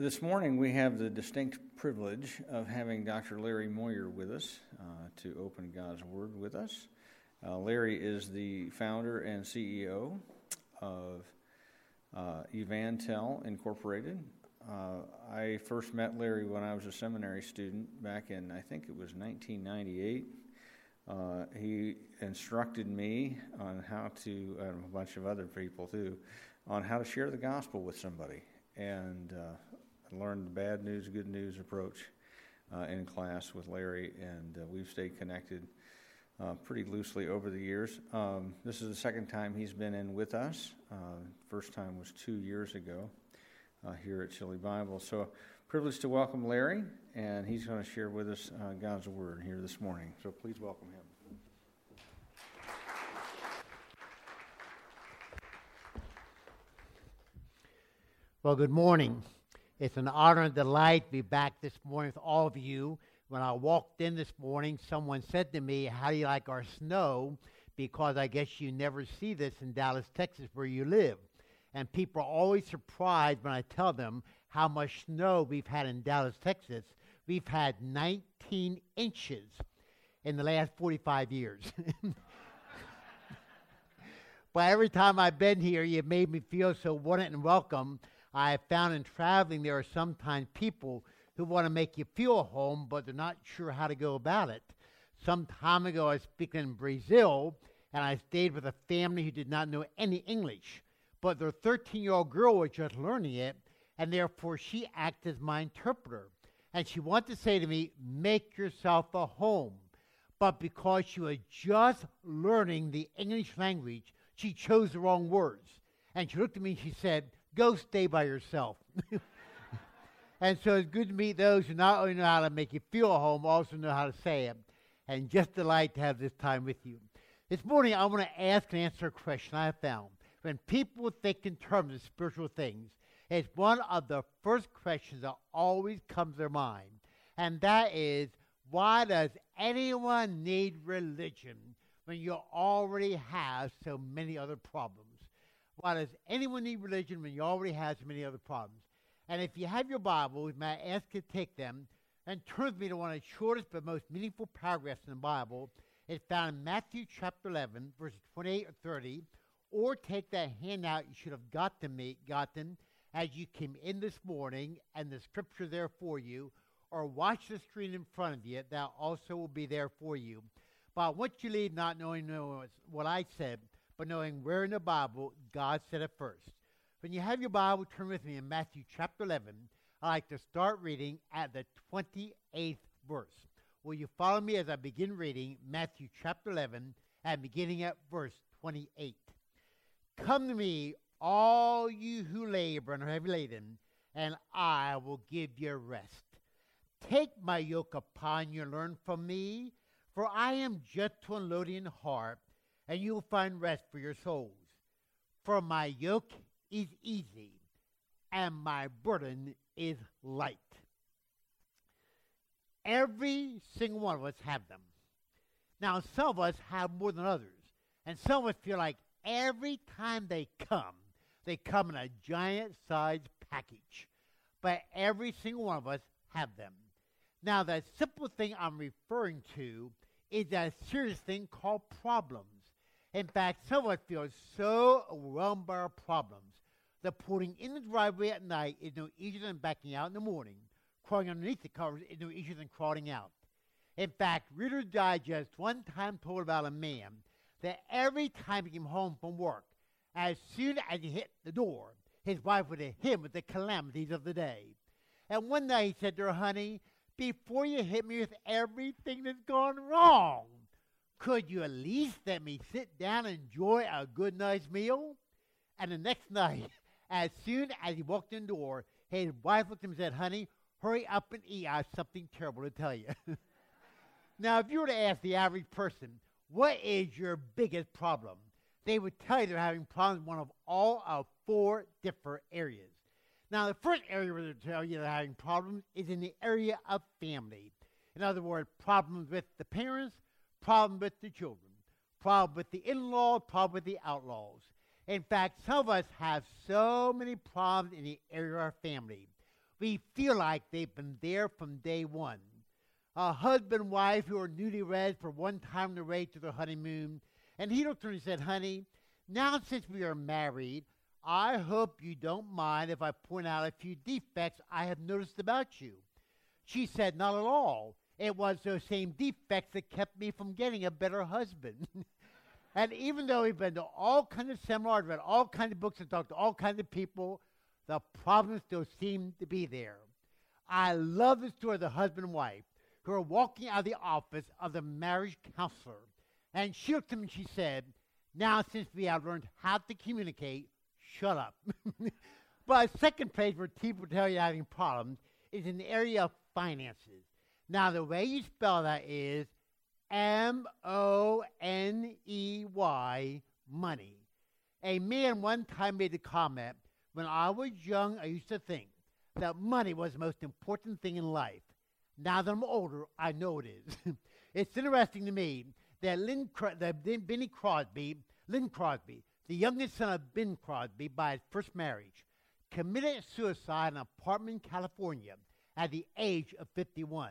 This morning we have the distinct privilege of having Dr. Larry Moyer with us uh, to open God's Word with us. Uh, Larry is the founder and CEO of uh, EvanTell Incorporated. Uh, I first met Larry when I was a seminary student back in, I think it was 1998. Uh, he instructed me on how to, and a bunch of other people too, on how to share the gospel with somebody. And uh, learned the bad news, good news approach uh, in class with Larry, and uh, we've stayed connected uh, pretty loosely over the years. Um, this is the second time he's been in with us. Uh, first time was two years ago uh, here at Chili Bible. So, privileged to welcome Larry, and he's going to share with us God's Word here this morning. So, please welcome him. Well, good morning. It's an honor and delight to be back this morning with all of you. When I walked in this morning, someone said to me, How do you like our snow? Because I guess you never see this in Dallas, Texas, where you live. And people are always surprised when I tell them how much snow we've had in Dallas, Texas. We've had 19 inches in the last 45 years. but every time I've been here, you've made me feel so wanted and welcome. I have found in traveling there are sometimes people who want to make you feel home, but they're not sure how to go about it. Some time ago, I was speaking in Brazil, and I stayed with a family who did not know any English, but their 13 year old girl was just learning it, and therefore she acted as my interpreter. And she wanted to say to me, Make yourself a home. But because she was just learning the English language, she chose the wrong words. And she looked at me and she said, go stay by yourself. and so it's good to meet those who not only know how to make you feel at home, also know how to say it. And just delight to have this time with you. This morning, I want to ask and answer a question I have found. When people think in terms of spiritual things, it's one of the first questions that always comes to their mind. And that is, why does anyone need religion when you already have so many other problems? Why does anyone need religion when you already have so many other problems? And if you have your Bible, may I ask you to take them and turn with me to one of the shortest but most meaningful paragraphs in the Bible. It's found in Matthew chapter 11, verses 28 or 30. Or take that handout you should have got to me, gotten as you came in this morning, and the scripture there for you. Or watch the screen in front of you. That also will be there for you. But once you leave not knowing what I said, but knowing where in the Bible God said it first. When you have your Bible, turn with me in Matthew chapter 11. I like to start reading at the 28th verse. Will you follow me as I begin reading Matthew chapter 11 and beginning at verse 28? Come to me, all you who labor and are heavy laden, and I will give you rest. Take my yoke upon you, learn from me, for I am gentle and lowly in heart and you will find rest for your souls. For my yoke is easy, and my burden is light. Every single one of us have them. Now, some of us have more than others, and some of us feel like every time they come, they come in a giant sized package. But every single one of us have them. Now, the simple thing I'm referring to is a serious thing called problems. In fact, some of us feel so overwhelmed by our problems that pulling in the driveway at night is no easier than backing out in the morning. Crawling underneath the covers is no easier than crawling out. In fact, Reader's Digest one time told about a man that every time he came home from work, as soon as he hit the door, his wife would hit him with the calamities of the day. And one night he said to her, Honey, before you hit me with everything that's gone wrong, could you at least let me sit down and enjoy a good, nice meal? And the next night, as soon as he walked in the door, his wife looked at him and said, Honey, hurry up and eat. I have something terrible to tell you. now, if you were to ask the average person, what is your biggest problem? They would tell you they're having problems in one of all of four different areas. Now, the first area where they tell you they're having problems is in the area of family. In other words, problems with the parents, problem with the children, problem with the in laws, problem with the outlaws. In fact, some of us have so many problems in the area of our family. We feel like they've been there from day one. A husband and wife who are newlyweds for one time to rate to their honeymoon. And he looked at her and said, Honey, now since we are married, I hope you don't mind if I point out a few defects I have noticed about you. She said, Not at all. It was those same defects that kept me from getting a better husband. and even though we've been to all kinds of seminars, read all kinds of books, and talked to all kinds of people, the problems still seem to be there. I love the story of the husband and wife who are walking out of the office of the marriage counselor. And she looked at him and she said, Now, since we have learned how to communicate, shut up. but second place where people tell you having problems is in the area of finances. Now, the way you spell that is M O N E Y, money. A man one time made the comment when I was young, I used to think that money was the most important thing in life. Now that I'm older, I know it is. it's interesting to me that Lynn, that Benny Crosby, Lynn Crosby, the youngest son of Bing Crosby by his first marriage, committed suicide in an apartment in California at the age of 51.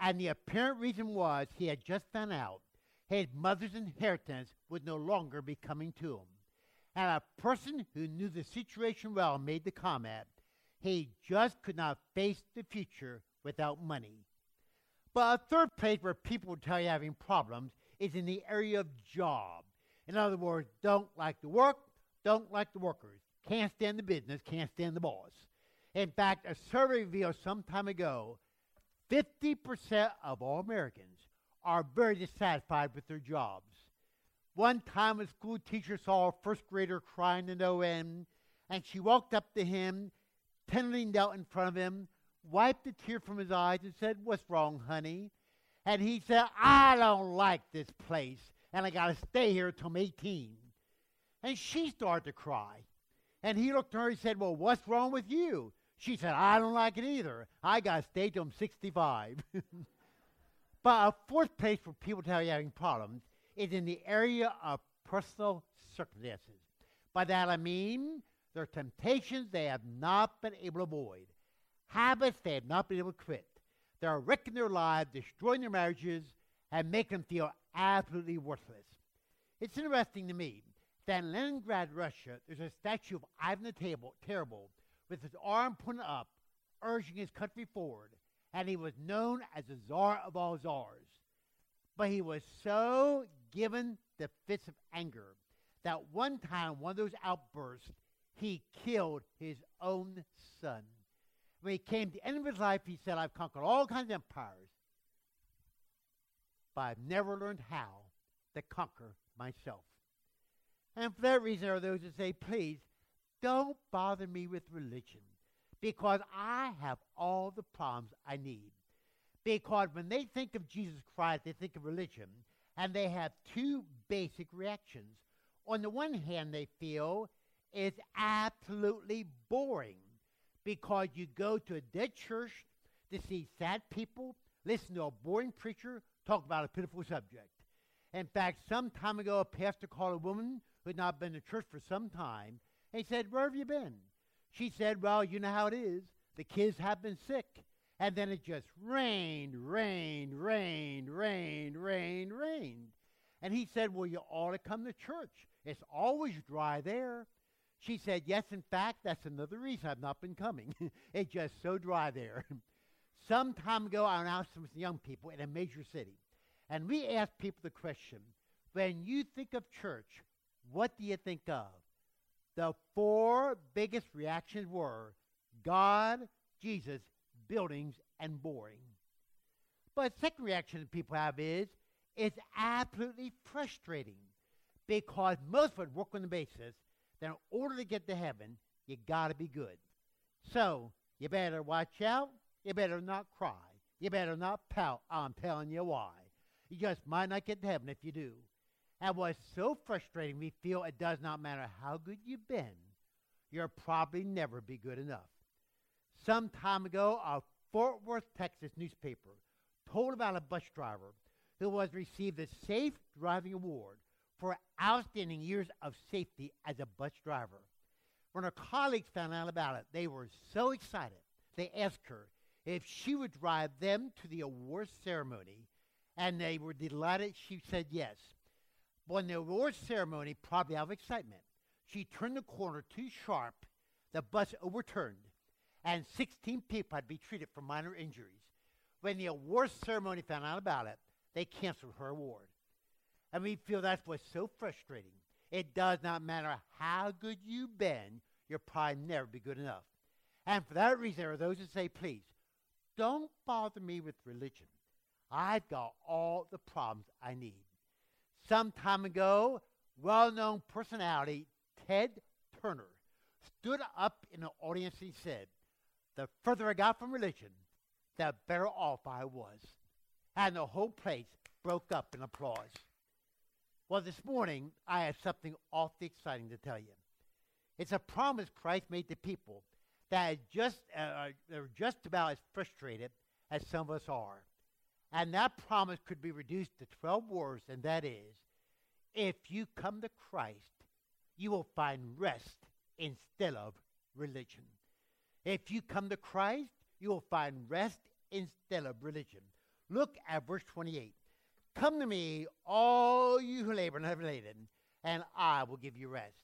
And the apparent reason was he had just found out his mother's inheritance would no longer be coming to him. And a person who knew the situation well made the comment he just could not face the future without money. But a third place where people tell you having problems is in the area of job. In other words, don't like the work, don't like the workers, can't stand the business, can't stand the boss. In fact, a survey revealed some time ago 50% of all Americans are very dissatisfied with their jobs. One time, a school teacher saw a first grader crying to no end, and she walked up to him, tenderly knelt in front of him, wiped a tear from his eyes, and said, What's wrong, honey? And he said, I don't like this place, and I got to stay here till I'm 18. And she started to cry. And he looked at her and said, Well, what's wrong with you? She said, I don't like it either. I got stay till I'm 65. but a fourth place for people to have having problems is in the area of personal circumstances. By that I mean there are temptations they have not been able to avoid, habits they have not been able to quit. They are wrecking their lives, destroying their marriages, and making them feel absolutely worthless. It's interesting to me that in Leningrad, Russia, there's a statue of Ivan the Terrible with his arm pointed up, urging his country forward, and he was known as the Tsar of all Tsars. But he was so given the fits of anger that one time, one of those outbursts, he killed his own son. When he came to the end of his life, he said, I've conquered all kinds of empires, but I've never learned how to conquer myself. And for that reason, there are those who say, please, don't bother me with religion because I have all the problems I need. Because when they think of Jesus Christ, they think of religion, and they have two basic reactions. On the one hand, they feel it's absolutely boring because you go to a dead church to see sad people, listen to a boring preacher talk about a pitiful subject. In fact, some time ago, a pastor called a woman who had not been to church for some time, he said, Where have you been? She said, Well, you know how it is. The kids have been sick. And then it just rained, rained, rained, rained, rained, rained. And he said, Well, you ought to come to church. It's always dry there. She said, Yes, in fact, that's another reason I've not been coming. it's just so dry there. Some time ago, I announced some young people in a major city. And we asked people the question when you think of church, what do you think of? The four biggest reactions were God, Jesus, buildings, and boring. But second reaction that people have is it's absolutely frustrating because most of us work on the basis that in order to get to heaven, you got to be good. So you better watch out. You better not cry. You better not pout. I'm telling you why. You just might not get to heaven if you do. And what's so frustrating, we feel it does not matter how good you've been, you'll probably never be good enough. Some time ago, a Fort Worth, Texas newspaper told about a bus driver who was received the Safe Driving Award for outstanding years of safety as a bus driver. When her colleagues found out about it, they were so excited they asked her if she would drive them to the award ceremony, and they were delighted she said yes. But when the award ceremony, probably out of excitement, she turned the corner too sharp, the bus overturned, and 16 people had to be treated for minor injuries. When the award ceremony found out about it, they canceled her award. And we feel that's what's so frustrating. It does not matter how good you've been, you'll probably never be good enough. And for that reason, there are those who say, please, don't bother me with religion. I've got all the problems I need. Some time ago, well known personality Ted Turner stood up in the audience and said, The further I got from religion, the better off I was. And the whole place broke up in applause. Well, this morning, I have something awfully exciting to tell you. It's a promise Christ made to people that just, uh, are just about as frustrated as some of us are. And that promise could be reduced to 12 words, and that is if you come to Christ, you will find rest instead of religion. If you come to Christ, you will find rest instead of religion. Look at verse 28. Come to me, all you who labor and have laden, and I will give you rest.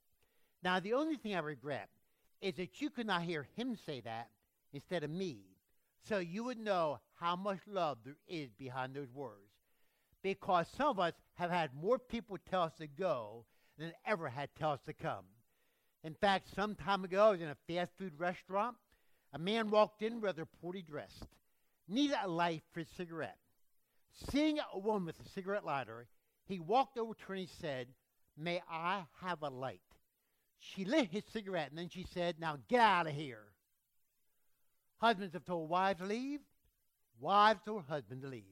Now, the only thing I regret is that you could not hear him say that instead of me, so you would know how much love there is behind those words. Because some of us have had more people tell us to go than ever had tell us to come. In fact, some time ago, I was in a fast food restaurant. A man walked in rather poorly dressed, needed a light for a cigarette. Seeing a woman with a cigarette lighter, he walked over to her and he said, May I have a light? She lit his cigarette and then she said, Now get out of here. Husbands have told wives to leave, wives told husbands to leave.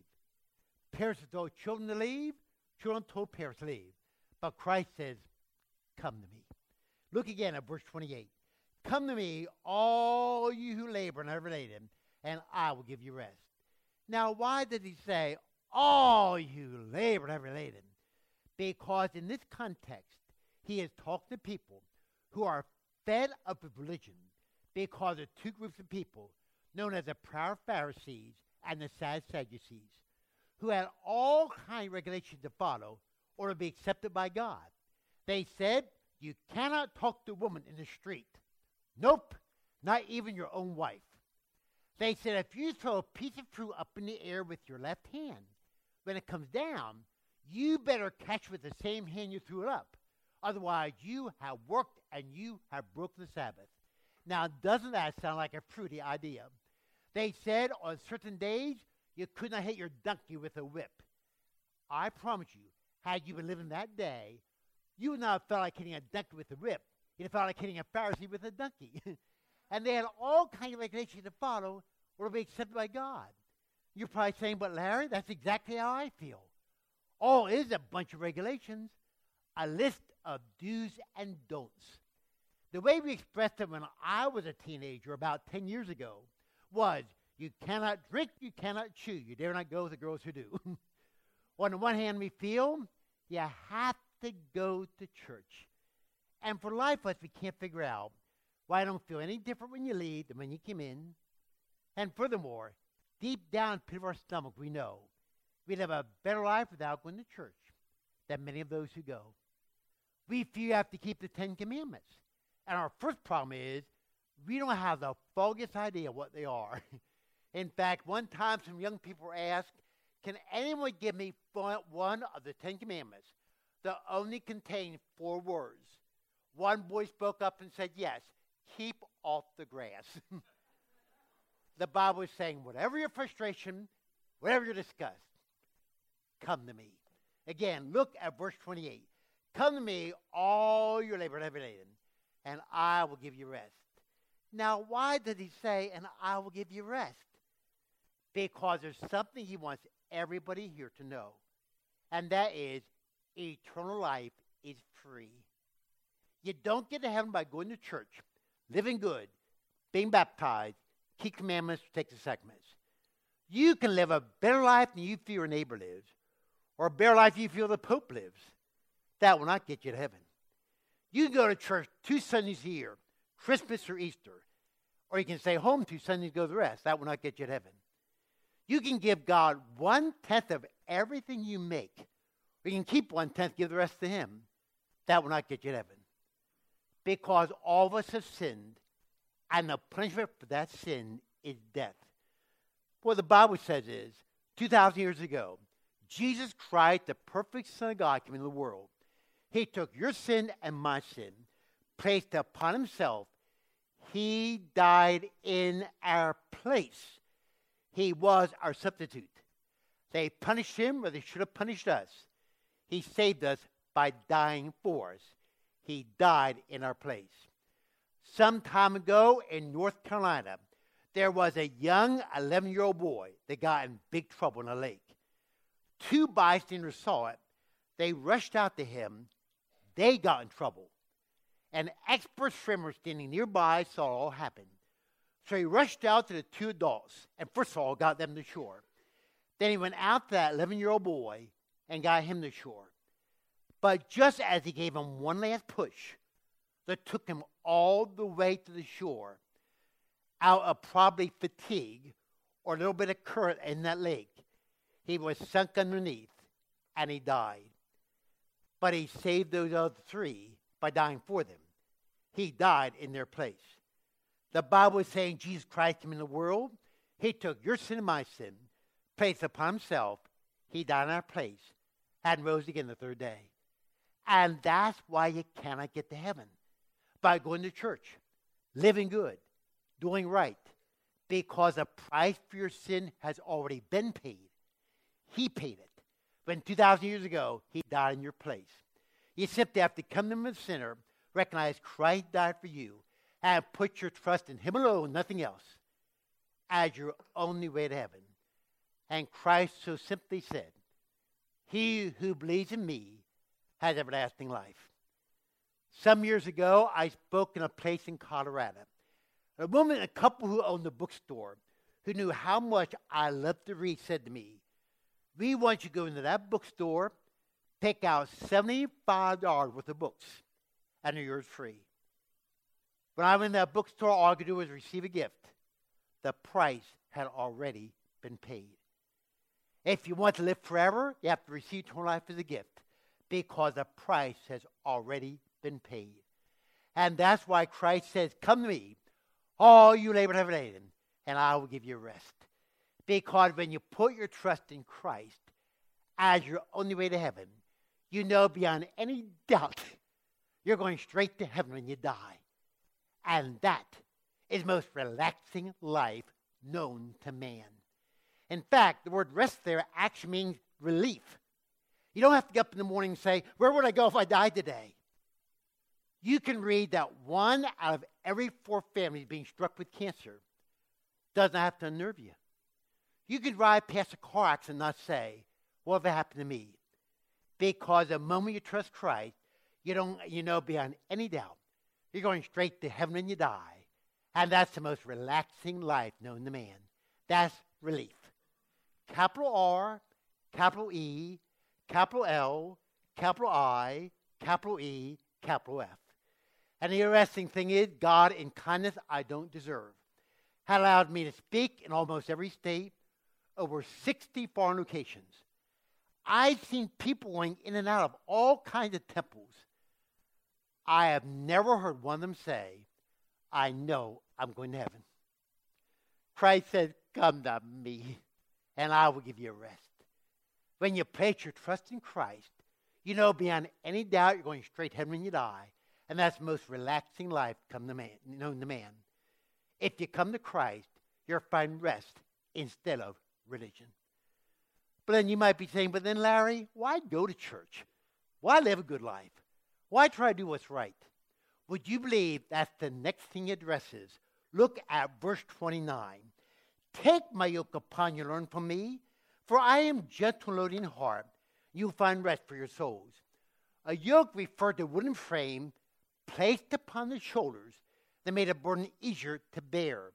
Parents have told children to leave, children told parents to leave. But Christ says, Come to me. Look again at verse 28. Come to me, all you who labor and are laden, and I will give you rest. Now, why did he say, all you labor and are laden? Because in this context, he is talking to people who are fed up with religion because of two groups of people known as the proud Pharisees and the sad Sadducees, who had all kind of regulations to follow or to be accepted by God. They said, You cannot talk to a woman in the street. Nope, not even your own wife. They said, If you throw a piece of fruit up in the air with your left hand, when it comes down, you better catch with the same hand you threw it up. Otherwise, you have worked and you have broken the Sabbath. Now, doesn't that sound like a fruity idea? They said on certain days you could not hit your donkey with a whip. I promise you, had you been living that day, you would not have felt like hitting a donkey with a whip. You'd have felt like hitting a Pharisee with a donkey. and they had all kinds of regulations to follow or to be accepted by God. You're probably saying, but Larry, that's exactly how I feel. All is a bunch of regulations, a list of do's and don'ts. The way we expressed it when I was a teenager about 10 years ago was you cannot drink, you cannot chew. You dare not go with the girls who do. On the one hand, we feel you have to go to church. And for life, us, we can't figure out why I don't feel any different when you leave than when you came in. And furthermore, deep down pit of our stomach, we know we'd have a better life without going to church than many of those who go. We feel you have to keep the Ten Commandments. And our first problem is we don't have the foggiest idea what they are. In fact, one time some young people asked, Can anyone give me one of the Ten Commandments that only contain four words? One boy spoke up and said, Yes, keep off the grass. the Bible is saying, Whatever your frustration, whatever your disgust, come to me. Again, look at verse 28. Come to me, all your labor and heavy laden, and I will give you rest. Now, why did he say, and I will give you rest? Because there's something he wants everybody here to know, and that is eternal life is free. You don't get to heaven by going to church, living good, being baptized, keep commandments, take the sacraments. You can live a better life than you feel your neighbor lives, or a better life you feel the Pope lives. That will not get you to heaven. You can go to church two Sundays a year, Christmas or Easter, or you can stay home two Sundays, go to the rest. That will not get you to heaven. You can give God one tenth of everything you make, or you can keep one tenth, give the rest to Him. That will not get you to heaven. Because all of us have sinned, and the punishment for that sin is death. What the Bible says is, 2,000 years ago, Jesus Christ, the perfect Son of God, came into the world. He took your sin and my sin, placed upon himself. He died in our place. He was our substitute. They punished him, or they should have punished us. He saved us by dying for us. He died in our place. Some time ago in North Carolina, there was a young 11 year old boy that got in big trouble in a lake. Two bystanders saw it. They rushed out to him. They got in trouble. An expert swimmer standing nearby saw it all happen. So he rushed out to the two adults and, first of all, got them to shore. Then he went out to that 11 year old boy and got him to shore. But just as he gave him one last push that took him all the way to the shore, out of probably fatigue or a little bit of current in that lake, he was sunk underneath and he died. But he saved those other three by dying for them. He died in their place. The Bible is saying Jesus Christ came in the world. He took your sin and my sin, placed upon himself. He died in our place and rose again the third day. And that's why you cannot get to heaven by going to church, living good, doing right, because the price for your sin has already been paid. He paid it. When 2,000 years ago, He died in your place. You simply have to come to Him as a sinner, recognize Christ died for you, and put your trust in Him alone, nothing else, as your only way to heaven. And Christ so simply said, He who believes in me has everlasting life. Some years ago, I spoke in a place in Colorado. A woman, a couple who owned a bookstore, who knew how much I loved to read, said to me, We want you to go into that bookstore, pick out $75 worth of books, and they're yours free. When I went in that bookstore, all I could do was receive a gift. The price had already been paid. If you want to live forever, you have to receive eternal life as a gift because the price has already been paid. And that's why Christ says, Come to me, all you labor and heavy laden, and I will give you rest. Because when you put your trust in Christ as your only way to heaven, you know beyond any doubt you're going straight to heaven when you die. And that is most relaxing life known to man. In fact, the word rest there actually means relief. You don't have to get up in the morning and say, Where would I go if I died today? You can read that one out of every four families being struck with cancer doesn't have to unnerve you. You could ride past a car accident and not say, What if happened to me? Because the moment you trust Christ, you don't you know beyond any doubt, you're going straight to heaven when you die. And that's the most relaxing life known to man. That's relief. Capital R, capital E, capital L, capital I, capital E, capital F. And the interesting thing is, God, in kindness I don't deserve, had allowed me to speak in almost every state, over 60 foreign locations. I've seen people going in and out of all kinds of temples. I have never heard one of them say, I know I'm going to heaven. Christ said, Come to me, and I will give you rest. When you place your trust in Christ, you know beyond any doubt you're going straight to heaven when you die. And that's the most relaxing life come to man, known to man. If you come to Christ, you'll find rest instead of religion. But then you might be saying, but then, Larry, why go to church? Why live a good life? Why try to do what's right? Would you believe that's the next thing he addresses? Look at verse 29. Take my yoke upon you, learn from me, for I am gentle and in heart. You'll find rest for your souls. A yoke referred to a wooden frame placed upon the shoulders that made a burden easier to bear.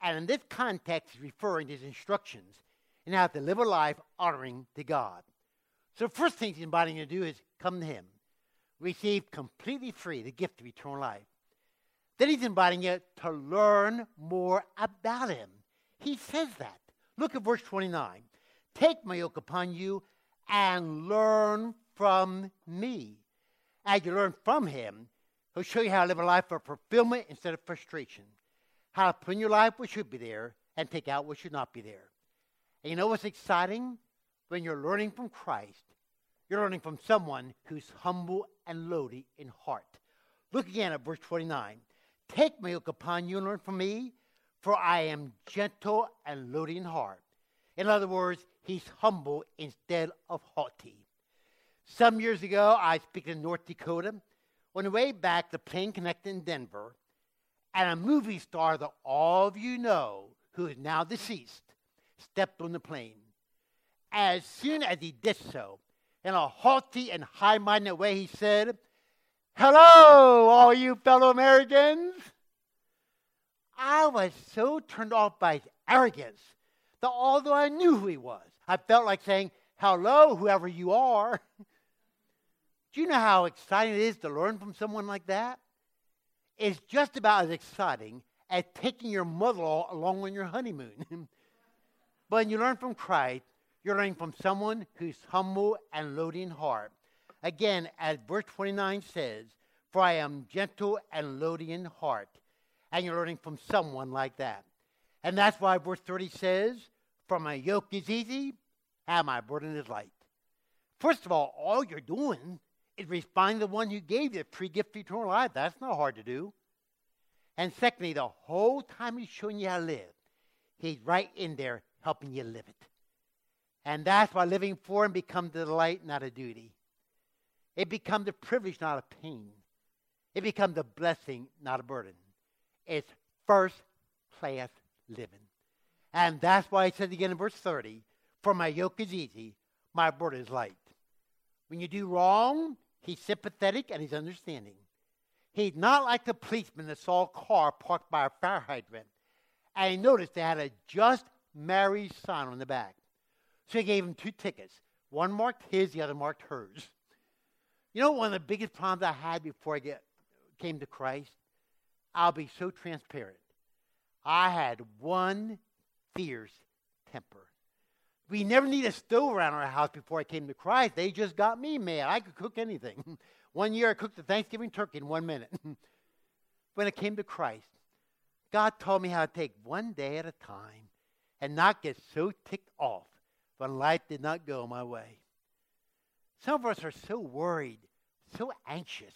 And in this context, he's referring to his instructions and how to live a life honoring to God. So, the first thing he's inviting you to do is come to him, receive completely free the gift of eternal life. Then he's inviting you to learn more about him. He says that. Look at verse 29. Take my yoke upon you and learn from me. As you learn from him, he'll show you how to live a life of fulfillment instead of frustration. How to put in your life what should be there and take out what should not be there. And you know what's exciting? When you're learning from Christ, you're learning from someone who's humble and lowly in heart. Look again at verse 29. Take my yoke upon you and learn from me, for I am gentle and lowly in heart. In other words, he's humble instead of haughty. Some years ago, I was speaking in North Dakota. On the way back, the plane connected in Denver, and a movie star that all of you know, who is now deceased, stepped on the plane. As soon as he did so, in a haughty and high minded way, he said, Hello, all you fellow Americans. I was so turned off by his arrogance that although I knew who he was, I felt like saying, Hello, whoever you are. Do you know how exciting it is to learn from someone like that? It's just about as exciting as taking your mother along on your honeymoon. but when you learn from Christ, you're learning from someone who's humble and lowly in heart. Again, as verse 29 says, For I am gentle and lowly in heart. And you're learning from someone like that. And that's why verse 30 says, For my yoke is easy and my burden is light. First of all, all you're doing responding to the one who gave you the free gift of eternal life. That's not hard to do. And secondly, the whole time he's showing you how to live, he's right in there helping you live it. And that's why living for him becomes a delight, not a duty. It becomes a privilege, not a pain. It becomes a blessing, not a burden. It's first class living. And that's why it says again in verse 30 For my yoke is easy, my burden is light. When you do wrong, he's sympathetic and he's understanding. He's not like the policeman that saw a car parked by a fire hydrant. And he noticed they had a just married sign on the back. So he gave him two tickets. One marked his, the other marked hers. You know, one of the biggest problems I had before I get, came to Christ? I'll be so transparent. I had one fierce temper. We never need a stove around our house before I came to Christ. They just got me mad. I could cook anything. one year I cooked a Thanksgiving turkey in one minute. when I came to Christ, God told me how to take one day at a time and not get so ticked off when life did not go my way. Some of us are so worried, so anxious.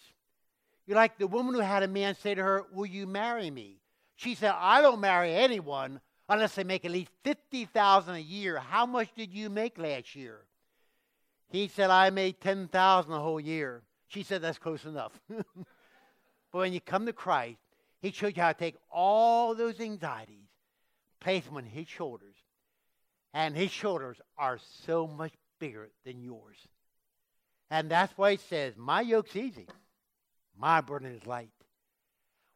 You're like the woman who had a man say to her, Will you marry me? She said, I don't marry anyone unless they make at least 50000 a year. How much did you make last year? He said, I made 10000 a whole year. She said, That's close enough. but when you come to Christ, He shows you how to take all those anxieties, place them on His shoulders, and His shoulders are so much bigger than yours. And that's why He says, My yoke's easy, my burden is light.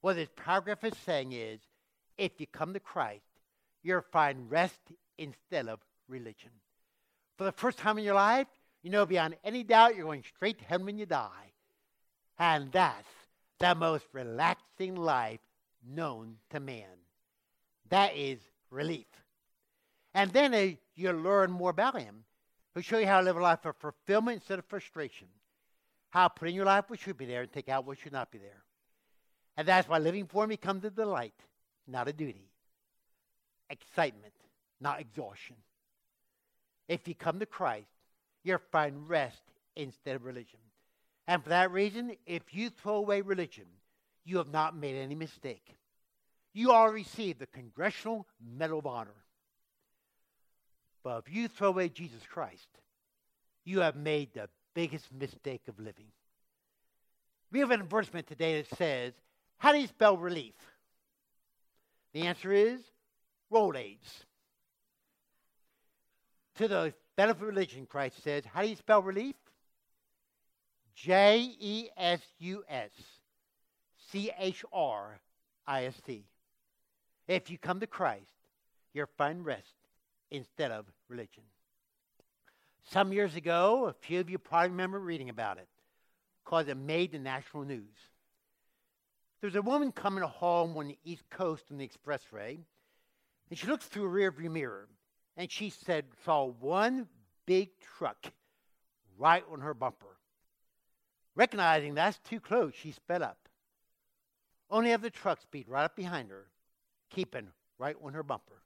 What this paragraph is saying is, if you come to Christ, you'll find rest instead of religion. For the first time in your life, you know beyond any doubt you're going straight to heaven when you die. And that's the most relaxing life known to man. That is relief. And then uh, you learn more about him. He'll show you how to live a life of fulfillment instead of frustration. How to put in your life what should be there and take out what should not be there. And that's why living for him becomes a delight, not a duty. Excitement, not exhaustion. If you come to Christ, you'll find rest instead of religion. And for that reason, if you throw away religion, you have not made any mistake. You all received the Congressional Medal of Honor. But if you throw away Jesus Christ, you have made the biggest mistake of living. We have an advertisement today that says, How do you spell relief? The answer is Rolaids. To the benefit of religion, Christ says, How do you spell relief? J E S U S C H R I S T. If you come to Christ, you'll find rest instead of religion. Some years ago, a few of you probably remember reading about it because it made the national news. There's a woman coming home on the East Coast on the expressway, and she looks through a rearview mirror, and she said, saw one big truck right on her bumper. Recognizing that's too close, she sped up. Only have the truck speed right up behind her, keeping right on her bumper.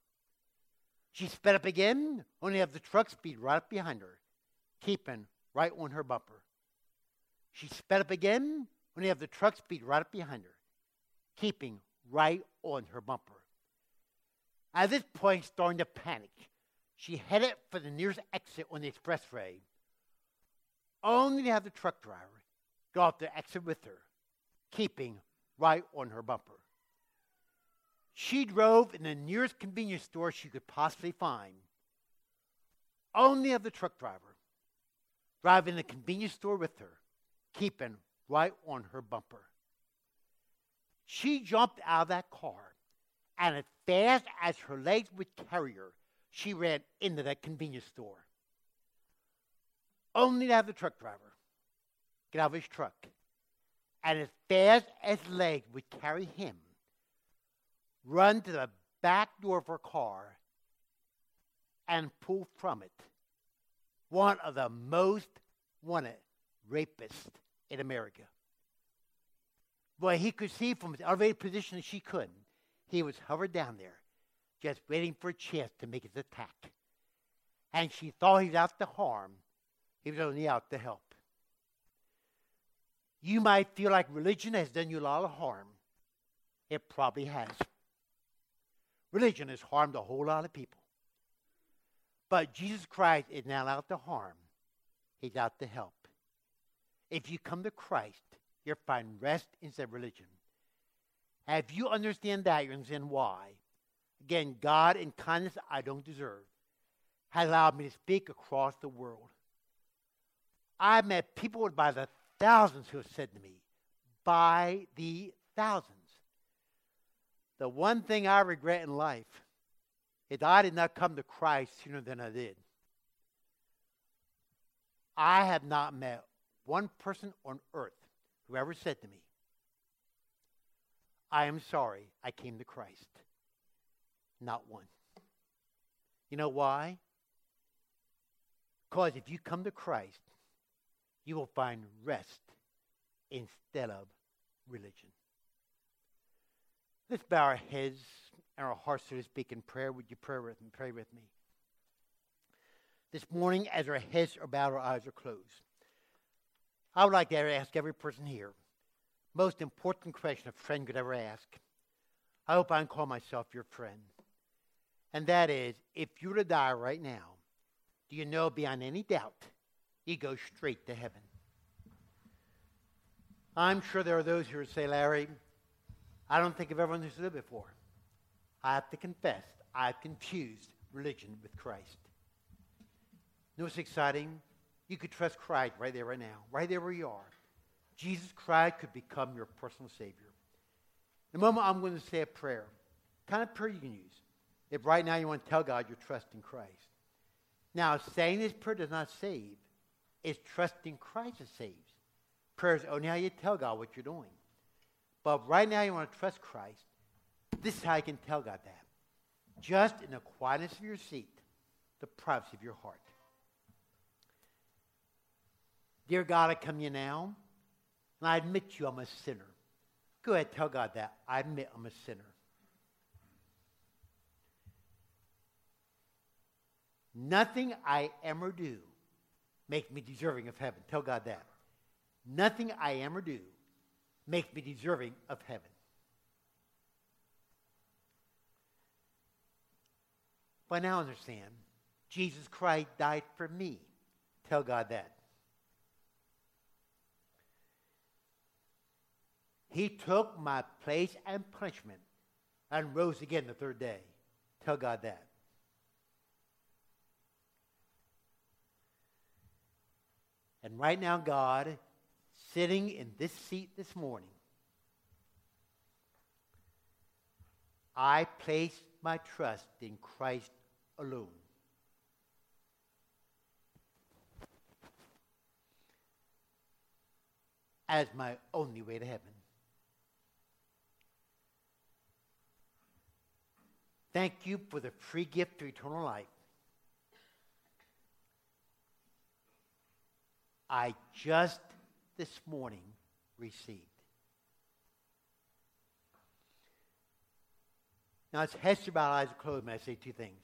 She sped up again, only have the truck speed right up behind her, keeping right on her bumper. She sped up again, only have the truck speed right up behind her, keeping right on her bumper. At this point, starting to panic, she headed for the nearest exit on the expressway, only to have the truck driver go off the exit with her, keeping right on her bumper. She drove in the nearest convenience store she could possibly find, only to have the truck driver driving in the convenience store with her, keeping right on her bumper. She jumped out of that car, and as fast as her legs would carry her, she ran into that convenience store. Only to have the truck driver get out of his truck, and as fast as legs would carry him, run to the back door of her car and pull from it one of the most wanted rapists in America. Boy, he could see from his elevated position that she couldn't. He was hovered down there, just waiting for a chance to make his attack. And she thought he was out to harm. He was only out to help. You might feel like religion has done you a lot of harm. It probably has. Religion has harmed a whole lot of people. But Jesus Christ is not out to harm, He's out to help. If you come to Christ, you'll find rest instead of religion. If you understand that, you understand why. Again, God, in kindness I don't deserve, has allowed me to speak across the world. I've met people by the thousands who have said to me, by the thousands, the one thing I regret in life is that I did not come to Christ sooner than I did. I have not met one person on earth who ever said to me, I am sorry I came to Christ. Not one. You know why? Because if you come to Christ, you will find rest instead of religion. Let's bow our heads and our hearts, so to speak, in prayer. Would you pray with me? Pray with me. This morning, as our heads are bowed, our eyes are closed, I would like to ask every person here, most important question a friend could ever ask. I hope I can call myself your friend. And that is, if you were to die right now, do you know beyond any doubt you go straight to heaven? I'm sure there are those who say, Larry, I don't think I've ever understood it before. I have to confess, I've confused religion with Christ. You know what's exciting? You could trust Christ right there, right now, right there where you are. Jesus Christ could become your personal Savior. In a moment, I'm going to say a prayer. Kind of prayer you can use. If right now you want to tell God you're trusting Christ. Now, saying this prayer does not save. It's trusting Christ that saves. Prayer is only oh, how you tell God what you're doing. But right now you want to trust Christ. This is how you can tell God that. Just in the quietness of your seat, the privacy of your heart. Dear God, I come to you now, and I admit you I'm a sinner. Go ahead, tell God that. I admit I'm a sinner. Nothing I ever do makes me deserving of heaven. Tell God that. Nothing I ever do makes me deserving of heaven. But now understand, Jesus Christ died for me. Tell God that. He took my place and punishment and rose again the third day. Tell God that. And right now, God sitting in this seat this morning, I place my trust in Christ alone. As my only way to heaven. Thank you for the free gift of eternal life. I just this morning received. Now, it's heads to bow, eyes closed when I say two things.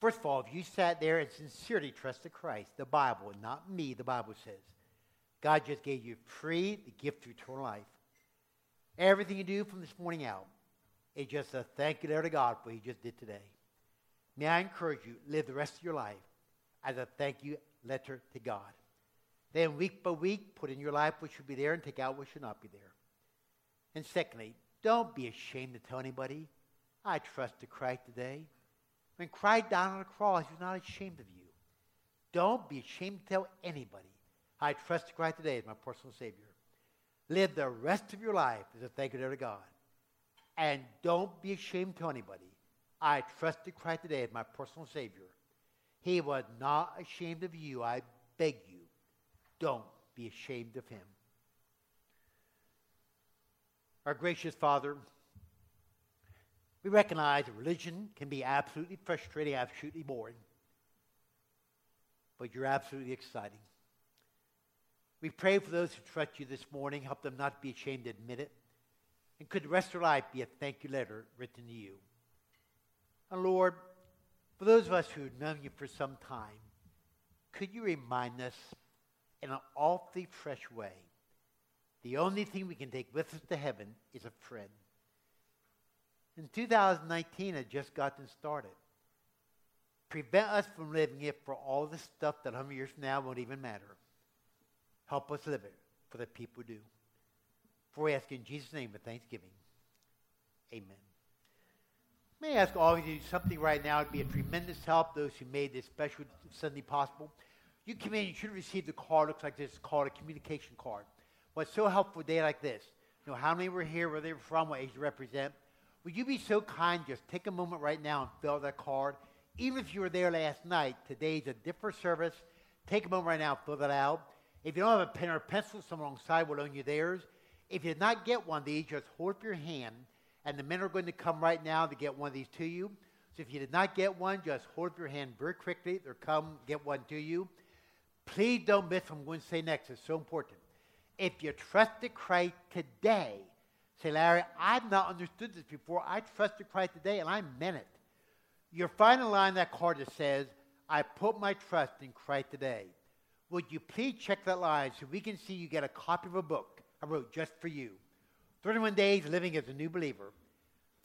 First of all, if you sat there and sincerely trusted Christ, the Bible, not me, the Bible says, God just gave you free the gift of eternal life. Everything you do from this morning out is just a thank you there to God for what He just did today. May I encourage you, live the rest of your life as a thank you letter to God. Then, week by week, put in your life what should be there and take out what should not be there. And secondly, don't be ashamed to tell anybody, I trust trusted Christ today. When Christ died on the cross, he was not ashamed of you. Don't be ashamed to tell anybody, I trust trusted Christ today as my personal Savior. Live the rest of your life as a thank you letter to God. And don't be ashamed to anybody, I trusted Christ today as my personal Savior. He was not ashamed of you. I beg you don't be ashamed of him. Our gracious Father, we recognize that religion can be absolutely frustrating, absolutely boring, but you're absolutely exciting. We pray for those who trust you this morning, help them not be ashamed to admit it. And could the rest of their life be a thank you letter written to you? And Lord, for those of us who've known you for some time, could you remind us in an awfully fresh way. The only thing we can take with us to heaven is a friend. In 2019 had just gotten started. Prevent us from living it for all the stuff that 100 years from now won't even matter. Help us live it for the people who do. For we ask in Jesus' name with thanksgiving. Amen. May I ask all of you to do something right now? It would be a tremendous help, those who made this special Sunday possible. You come in, you should have received a card, looks like this, it's called a communication card. What's so helpful a day like this, you know, how many were here, where they were from, what age they represent. Would you be so kind, just take a moment right now and fill out that card? Even if you were there last night, today's a different service. Take a moment right now fill that out. If you don't have a pen or a pencil, someone alongside will loan you theirs. If you did not get one of these, just hold up your hand, and the men are going to come right now to get one of these to you. So if you did not get one, just hold up your hand very quickly. They'll come get one to you. Please don't miss what I'm going to say next. It's so important. If you trusted Christ today, say, Larry, I've not understood this before. I trusted Christ today, and I meant it. Your final line that card that says, I put my trust in Christ today. Would you please check that line so we can see you get a copy of a book I wrote just for you? 31 Days Living as a New Believer.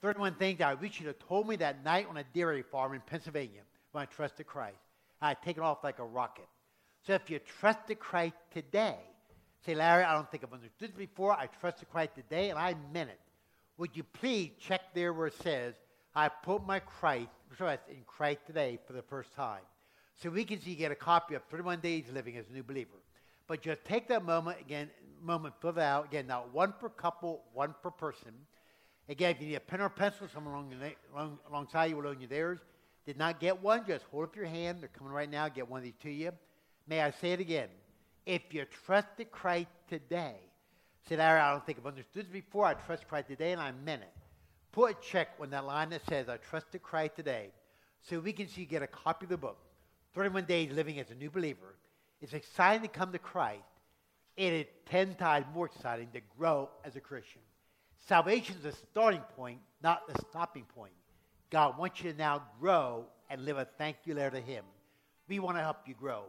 31 Things I wish you'd have told me that night on a dairy farm in Pennsylvania when I trusted Christ. I'd taken off like a rocket. So if you trusted Christ today, say, Larry, I don't think I've understood before. I trusted Christ today, and I meant it. Would you please check there where it says, I put my Christ, trust in Christ today for the first time? So we can see you get a copy of 31 Days Living as a New Believer. But just take that moment, again, moment, fill that out. Again, now one per couple, one per person. Again, if you need a pen or pencil, someone along along, alongside you will loan you theirs. Did not get one, just hold up your hand. They're coming right now. Get one of these to you. May I say it again? If you trusted Christ today, say, Larry, I don't think I've understood this before. I trust Christ today, and I meant it. Put a check on that line that says, I trusted Christ today, so we can see you get a copy of the book, 31 Days Living as a New Believer. It's exciting to come to Christ. It is 10 times more exciting to grow as a Christian. Salvation is a starting point, not the stopping point. God wants you to now grow and live a thank you letter to Him. We want to help you grow.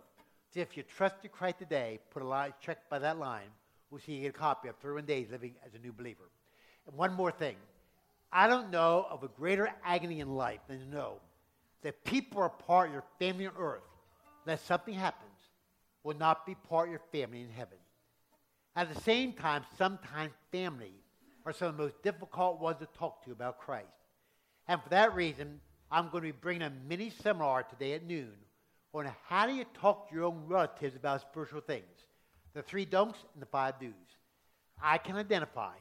So if you trust trusted Christ today, put a line, check by that line. We'll see you get a copy of 31 Days Living as a New Believer. And one more thing. I don't know of a greater agony in life than to know that people are part of your family on earth, that something happens, will not be part of your family in heaven. At the same time, sometimes family are some of the most difficult ones to talk to about Christ. And for that reason, I'm going to be bringing a mini seminar today at noon on how do you talk to your own relatives about spiritual things. The three don'ts and the five do's. I can identify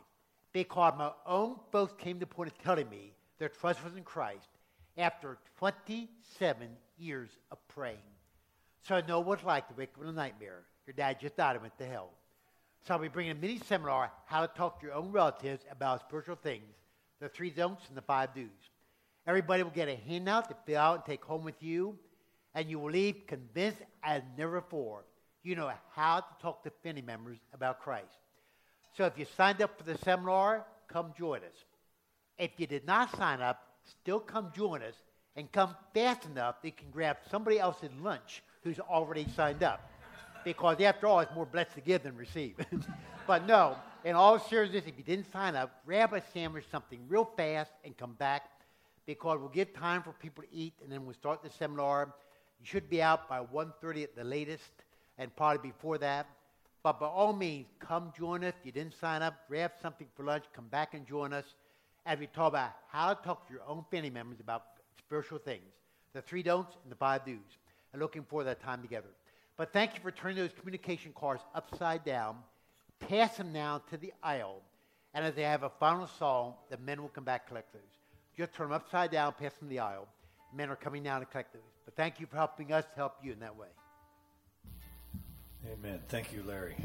because my own folks came to the point of telling me their trust was in Christ after 27 years of praying. So I know what it's like to wake up in a nightmare. Your dad just died and went to hell. So I'll be bringing a mini seminar, how to talk to your own relatives about spiritual things, the three don'ts and the five do's. Everybody will get a handout to fill out and take home with you, and you will leave convinced as never before. You know how to talk to family members about Christ. So if you signed up for the seminar, come join us. If you did not sign up, still come join us and come fast enough that you can grab somebody else's lunch who's already signed up. Because after all, it's more blessed to give than receive. but no, in all seriousness, if you didn't sign up, grab a sandwich, something real fast, and come back because we'll give time for people to eat, and then we'll start the seminar. You should be out by 1.30 at the latest, and probably before that. But by all means, come join us. If you didn't sign up, grab something for lunch, come back and join us as we talk about how to talk to your own family members about spiritual things, the three don'ts and the five do's. And looking for that time together. But thank you for turning those communication cards upside down. Pass them now to the aisle. And as they have a final song, the men will come back collect those. Just turn them upside down, pass them the aisle. Men are coming down to collect those. But thank you for helping us help you in that way. Amen. Thank you, Larry.